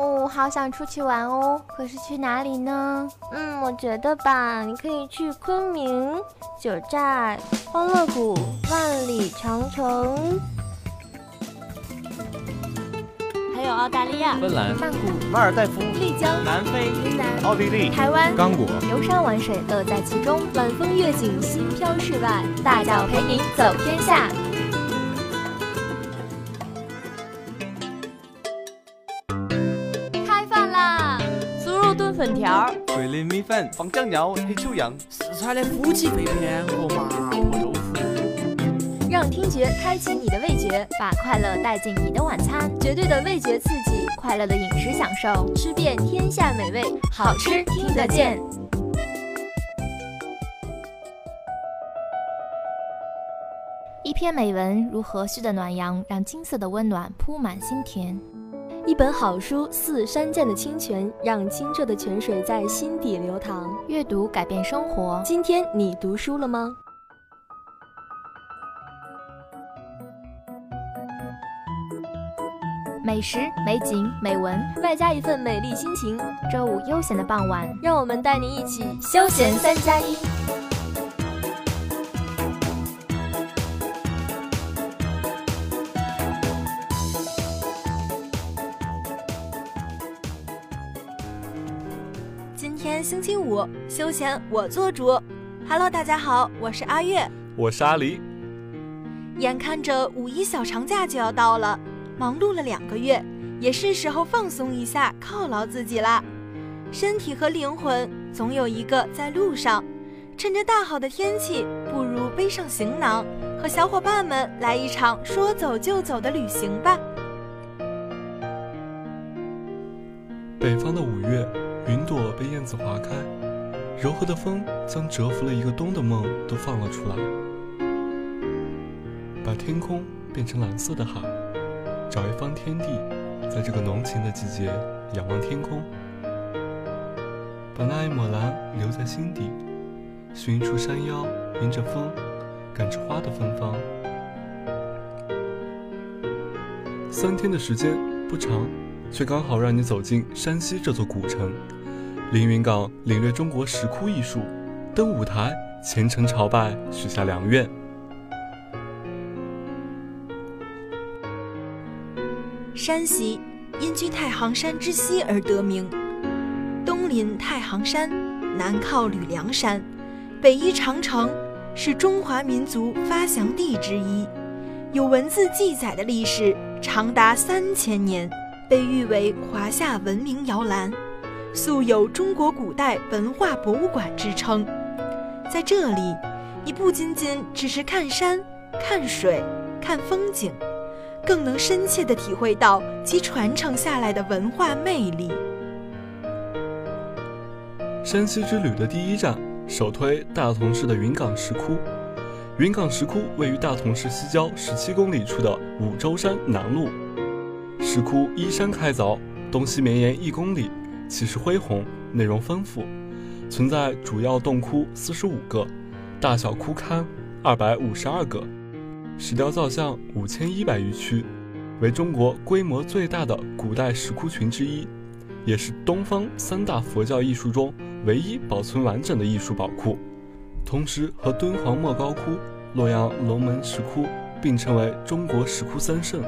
哦，好想出去玩哦，可是去哪里呢？嗯，我觉得吧，你可以去昆明、九寨、欢乐谷、万里长城。还有澳大利亚、芬兰、曼谷、马尔代夫、丽江、南非、云南、奥地利、台湾、刚果，游山玩水，乐在其中，晚风月景，心飘世外，大脚陪您走天下。粉条、桂林米粉、放酱料、黑秋阳、四川的夫妻肺片和麻婆豆腐。让听觉开启你的味觉，把快乐带进你的晚餐。绝对的味觉刺激，快乐的饮食享受，吃遍天下美味，好吃听得见。一篇美文如和煦的暖阳，让金色的温暖铺满心田；一本好书似山涧的清泉，让清澈的泉水在心底流淌。阅读改变生活。今天你读书了吗？美食、美景、美文，外加一份美丽心情。周五悠闲的傍晚，让我们带您一起休闲三加一。今天星期五，休闲我做主。Hello，大家好，我是阿月，我是阿狸。眼看着五一小长假就要到了。忙碌了两个月，也是时候放松一下，犒劳自己啦。身体和灵魂总有一个在路上，趁着大好的天气，不如背上行囊，和小伙伴们来一场说走就走的旅行吧。北方的五月，云朵被燕子划开，柔和的风将蛰伏了一个冬的梦都放了出来，把天空变成蓝色的海。找一方天地，在这个浓情的季节，仰望天空，把那一抹蓝留在心底，寻一处山腰，迎着风，感着花的芬芳。三天的时间不长，却刚好让你走进山西这座古城，凌云岗领略中国石窟艺术，登舞台，虔诚朝拜，许下良愿。山西因居太行山之西而得名，东临太行山，南靠吕梁山，北依长城，是中华民族发祥地之一，有文字记载的历史长达三千年，被誉为华夏文明摇篮，素有中国古代文化博物馆之称。在这里，你不仅仅只是看山、看水、看风景。更能深切地体会到其传承下来的文化魅力。山西之旅的第一站，首推大同市的云冈石窟。云冈石窟位于大同市西郊十七公里处的五洲山南麓。石窟依山开凿，东西绵延一公里，气势恢宏，内容丰富，存在主要洞窟四十五个，大小窟龛二百五十二个。石雕造像五千一百余躯，为中国规模最大的古代石窟群之一，也是东方三大佛教艺术中唯一保存完整的艺术宝库。同时和敦煌莫高窟、洛阳龙门石窟并称为中国石窟三圣，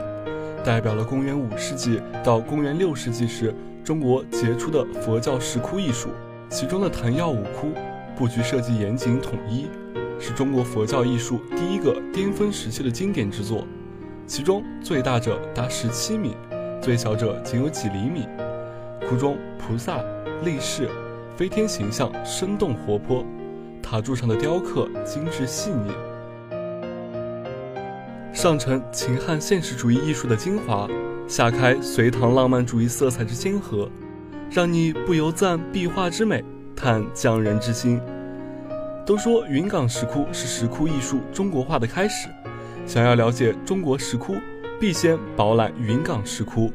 代表了公元五世纪到公元六世纪时中国杰出的佛教石窟艺术。其中的昙曜五窟布局设计严谨统一。是中国佛教艺术第一个巅峰时期的经典之作，其中最大者达十七米，最小者仅有几厘米。窟中菩萨、力士、飞天形象生动活泼，塔柱上的雕刻精致细腻，上承秦汉现实主义艺术的精华，下开隋唐浪漫主义色彩之谦和，让你不由赞壁画之美，叹匠人之心。都说云冈石窟是石窟艺术中国化的开始，想要了解中国石窟，必先饱览云冈石窟。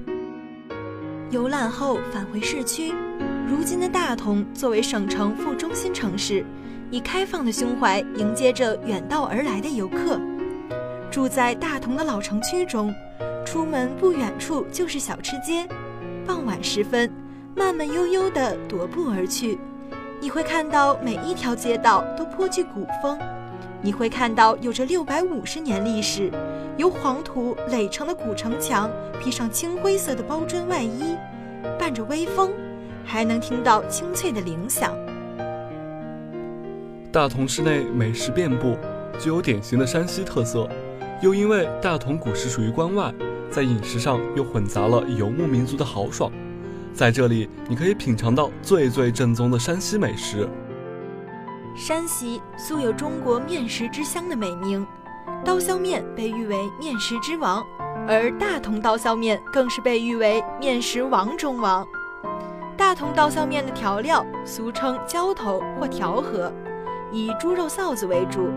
游览后返回市区，如今的大同作为省城副中心城市，以开放的胸怀迎接着远道而来的游客。住在大同的老城区中，出门不远处就是小吃街，傍晚时分，慢慢悠悠地踱步而去。你会看到每一条街道都颇具古风，你会看到有着六百五十年历史、由黄土垒成的古城墙，披上青灰色的包砖外衣，伴着微风，还能听到清脆的铃响。大同市内美食遍布，具有典型的山西特色，又因为大同古时属于关外，在饮食上又混杂了游牧民族的豪爽。在这里，你可以品尝到最最正宗的山西美食。山西素有“中国面食之乡”的美名，刀削面被誉为面食之王，而大同刀削面更是被誉为面食王中王。大同刀削面的调料俗称浇头或调和，以猪肉臊子为主，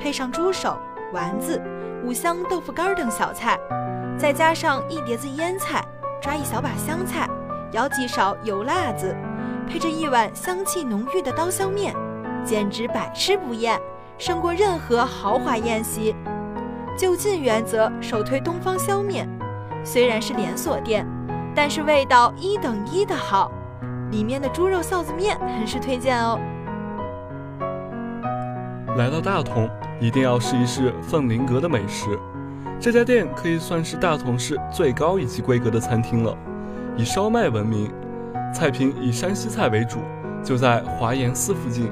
配上猪手、丸子、五香豆腐干等小菜，再加上一碟子腌菜，抓一小把香菜。舀几勺油辣子，配着一碗香气浓郁的刀削面，简直百吃不厌，胜过任何豪华宴席。就近原则首推东方削面，虽然是连锁店，但是味道一等一的好。里面的猪肉臊子面很是推荐哦。来到大同，一定要试一试凤麟阁的美食。这家店可以算是大同市最高一级规格的餐厅了。以烧麦闻名，菜品以山西菜为主，就在华严寺附近。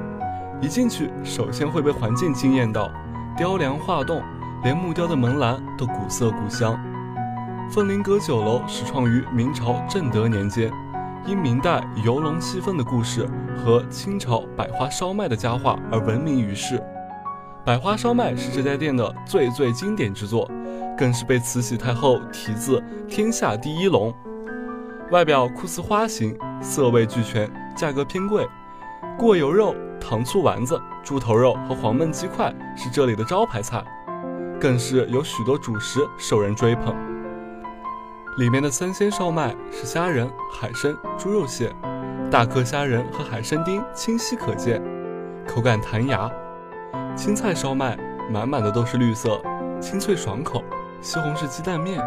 一进去，首先会被环境惊艳到，雕梁画栋，连木雕的门栏都古色古香。凤麟阁酒楼始创于明朝正德年间，因明代游龙戏凤的故事和清朝百花烧麦的佳话而闻名于世。百花烧麦是这家店的最最经典之作，更是被慈禧太后题字“天下第一龙”。外表酷似花形，色味俱全，价格偏贵。过油肉、糖醋丸子、猪头肉和黄焖鸡块是这里的招牌菜，更是有许多主食受人追捧。里面的三鲜烧麦是虾仁、海参、猪肉馅，大颗虾仁和海参丁清晰可见，口感弹牙。青菜烧麦满满的都是绿色，清脆爽口。西红柿鸡蛋面，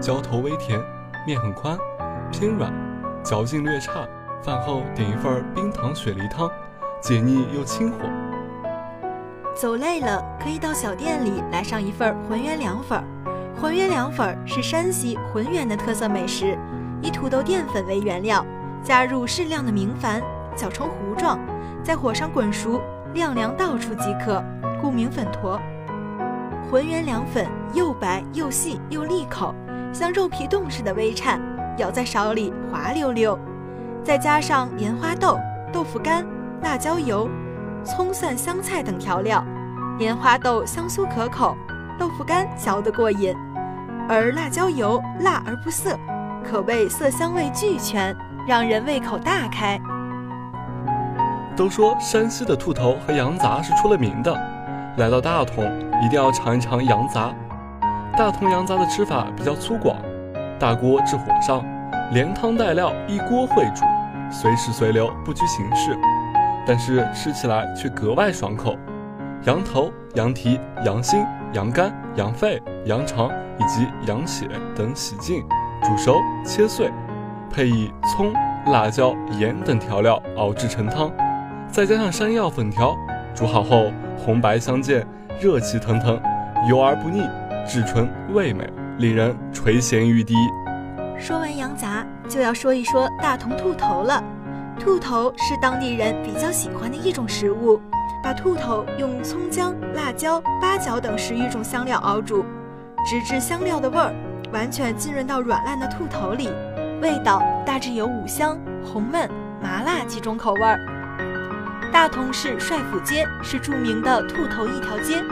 浇头微甜，面很宽。偏软，嚼劲略差。饭后点一份冰糖雪梨汤，解腻又清火。走累了，可以到小店里来上一份浑源凉粉。浑源凉粉是山西浑源的特色美食，以土豆淀粉为原料，加入适量的明矾，搅成糊状，在火上滚熟，晾凉倒出即可，故名粉坨。浑圆凉粉又白又细又利口，像肉皮冻似的微颤。咬在勺里滑溜溜，再加上莲花豆、豆腐干、辣椒油、葱蒜香菜等调料，莲花豆香酥可口，豆腐干嚼得过瘾，而辣椒油辣而不涩，可谓色香味俱全，让人胃口大开。都说山西的兔头和羊杂是出了名的，来到大同一定要尝一尝羊杂。大同羊杂的吃法比较粗犷。大锅置火上，连汤带料一锅烩煮，随时随流，不拘形式。但是吃起来却格外爽口。羊头、羊蹄、羊心、羊肝、羊肺、羊肠以及羊血等洗净、煮熟、切碎，配以葱、辣椒、盐等调料熬制成汤，再加上山药粉条，煮好后红白相间，热气腾腾，油而不腻，质纯味美。令人垂涎欲滴。说完羊杂，就要说一说大同兔头了。兔头是当地人比较喜欢的一种食物，把兔头用葱姜、辣椒、八角等十余种香料熬煮，直至香料的味儿完全浸润到软烂的兔头里，味道大致有五香、红焖、麻辣几种口味儿。大同市帅府街是著名的兔头一条街，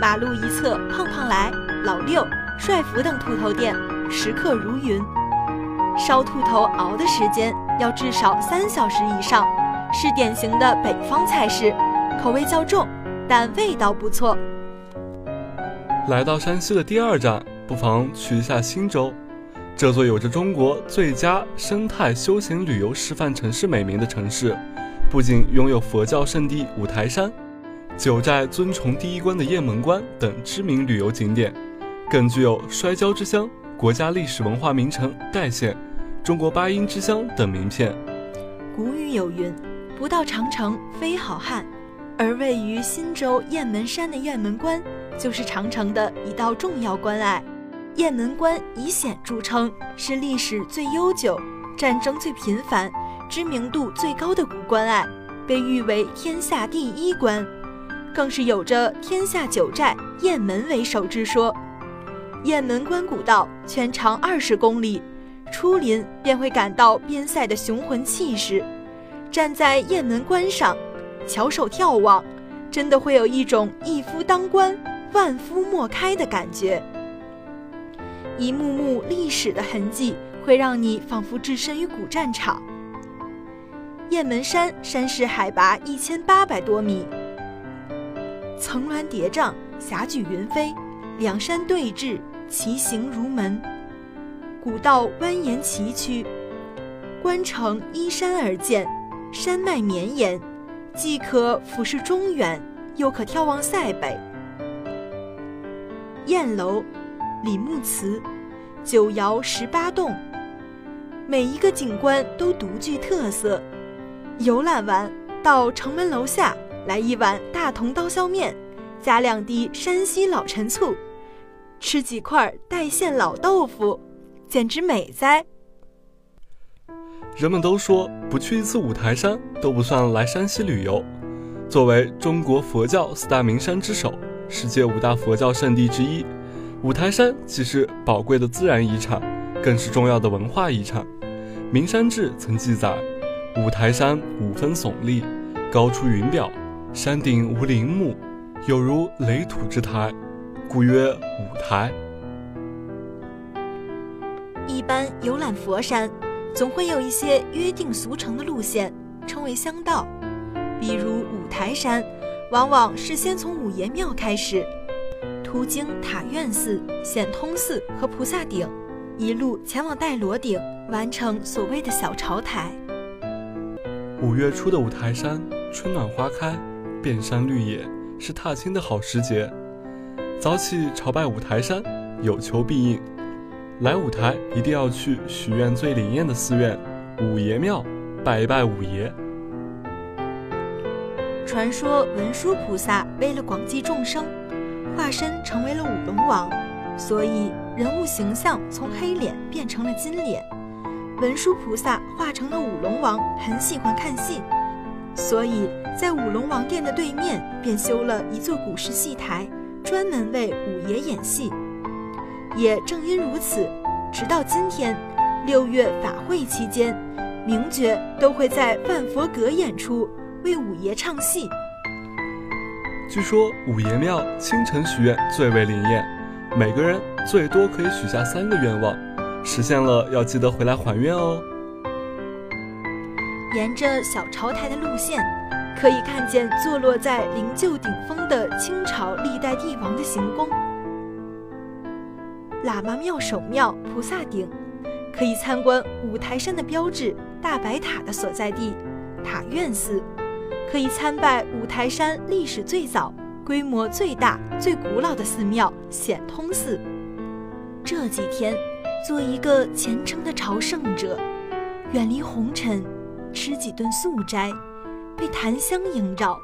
马路一侧胖胖来、老六。帅府等兔头店食客如云，烧兔头熬的时间要至少三小时以上，是典型的北方菜式，口味较重，但味道不错。来到山西的第二站，不妨去一下忻州，这座有着中国最佳生态休闲旅游示范城市美名的城市，不仅拥有佛教圣地五台山、九寨尊崇第一关的雁门关等知名旅游景点。更具有摔跤之乡、国家历史文化名城代县、中国八音之乡等名片。古语有云：“不到长城非好汉。”而位于忻州雁门山的雁门关，就是长城的一道重要关隘。雁门关以险著称，是历史最悠久、战争最频繁、知名度最高的古关隘，被誉为天下第一关，更是有着“天下九寨，雁门为首”之说。雁门关古道全长二十公里，出临便会感到边塞的雄浑气势。站在雁门关上，翘首眺望，真的会有一种一夫当关，万夫莫开的感觉。一幕幕历史的痕迹，会让你仿佛置身于古战场。雁门山山势海拔一千八百多米，层峦叠嶂，霞举云飞，两山对峙，奇形如门。古道蜿蜒崎岖，关城依山而建，山脉绵延，既可俯视中原，又可眺望塞北。雁楼。李木祠、九窑十八洞，每一个景观都独具特色。游览完，到城门楼下来一碗大同刀削面，加两滴山西老陈醋，吃几块带馅老豆腐，简直美哉！人们都说，不去一次五台山都不算来山西旅游。作为中国佛教四大名山之首，世界五大佛教圣地之一。五台山既是宝贵的自然遗产，更是重要的文化遗产。《名山志》曾记载：“五台山五分耸立，高出云表，山顶无林木，有如垒土之台，故曰五台。”一般游览佛山，总会有一些约定俗成的路线，称为乡道。比如五台山，往往是先从五爷庙开始。途经塔院寺、显通寺和菩萨顶，一路前往戴罗顶，完成所谓的小朝台。五月初的五台山，春暖花开，遍山绿野，是踏青的好时节。早起朝拜五台山，有求必应。来五台一定要去许愿最灵验的寺院——五爷庙，拜一拜五爷。传说文殊菩萨为了广济众生。化身成为了五龙王，所以人物形象从黑脸变成了金脸。文殊菩萨化成了五龙王，很喜欢看戏，所以在五龙王殿的对面便修了一座古式戏台，专门为五爷演戏。也正因如此，直到今天，六月法会期间，名角都会在万佛阁演出，为五爷唱戏。据说五爷庙清晨许愿最为灵验，每个人最多可以许下三个愿望，实现了要记得回来还愿哦。沿着小朝台的路线，可以看见坐落在灵鹫顶峰的清朝历代帝王的行宫。喇嘛庙首庙菩萨顶，可以参观五台山的标志大白塔的所在地塔院寺。可以参拜五台山历史最早、规模最大、最古老的寺庙显通寺。这几天，做一个虔诚的朝圣者，远离红尘，吃几顿素斋，被檀香萦绕，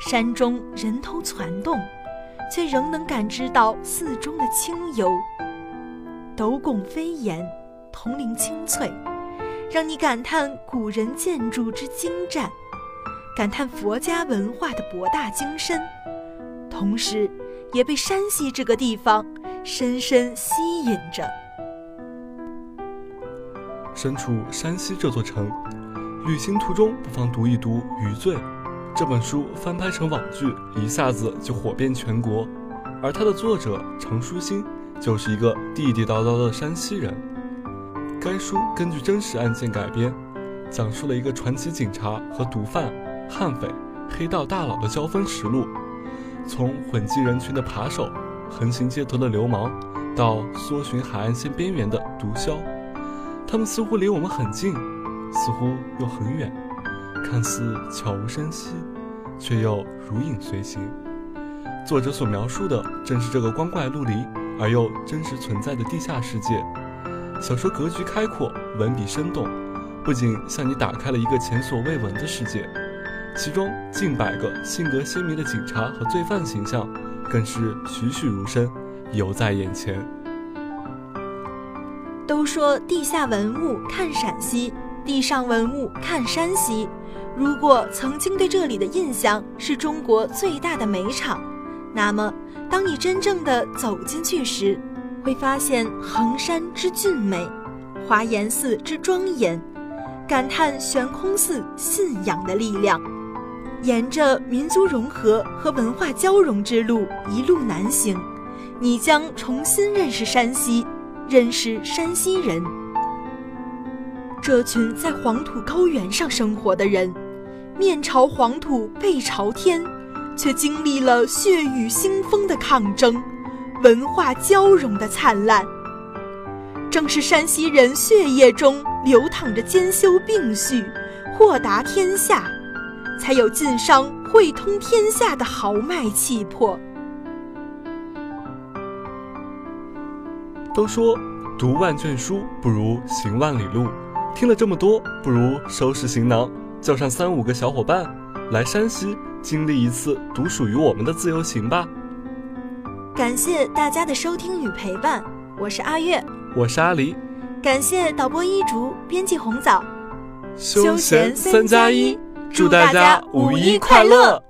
山中人头攒动，却仍能感知到寺中的清幽。斗拱飞檐，铜铃清脆，让你感叹古人建筑之精湛。感叹佛家文化的博大精深，同时也被山西这个地方深深吸引着。身处山西这座城，旅行途中不妨读一读《余罪》这本书，翻拍成网剧，一下子就火遍全国。而它的作者常书欣就是一个地地道道的山西人。该书根据真实案件改编，讲述了一个传奇警察和毒贩。悍匪、黑道大佬的交锋实录，从混迹人群的扒手、横行街头的流氓，到搜寻海岸线边缘的毒枭，他们似乎离我们很近，似乎又很远，看似悄无声息，却又如影随形。作者所描述的正是这个光怪陆离而又真实存在的地下世界。小说格局开阔，文笔生动，不仅向你打开了一个前所未闻的世界，其中近百个性格鲜明的警察和罪犯形象，更是栩栩如生，犹在眼前。都说地下文物看陕西，地上文物看山西。如果曾经对这里的印象是中国最大的煤厂，那么当你真正的走进去时，会发现衡山之俊美，华严寺之庄严，感叹悬空寺信仰的力量。沿着民族融合和文化交融之路一路南行，你将重新认识山西，认识山西人。这群在黄土高原上生活的人，面朝黄土背朝天，却经历了血雨腥风的抗争。文化交融的灿烂，正是山西人血液中流淌着兼修并蓄、豁达天下，才有晋商汇通天下的豪迈气魄。都说读万卷书不如行万里路，听了这么多，不如收拾行囊，叫上三五个小伙伴，来山西经历一次独属于我们的自由行吧。感谢大家的收听与陪伴，我是阿月，我是阿离。感谢导播一竹，编辑红枣，休闲三加一，祝大家五一快乐！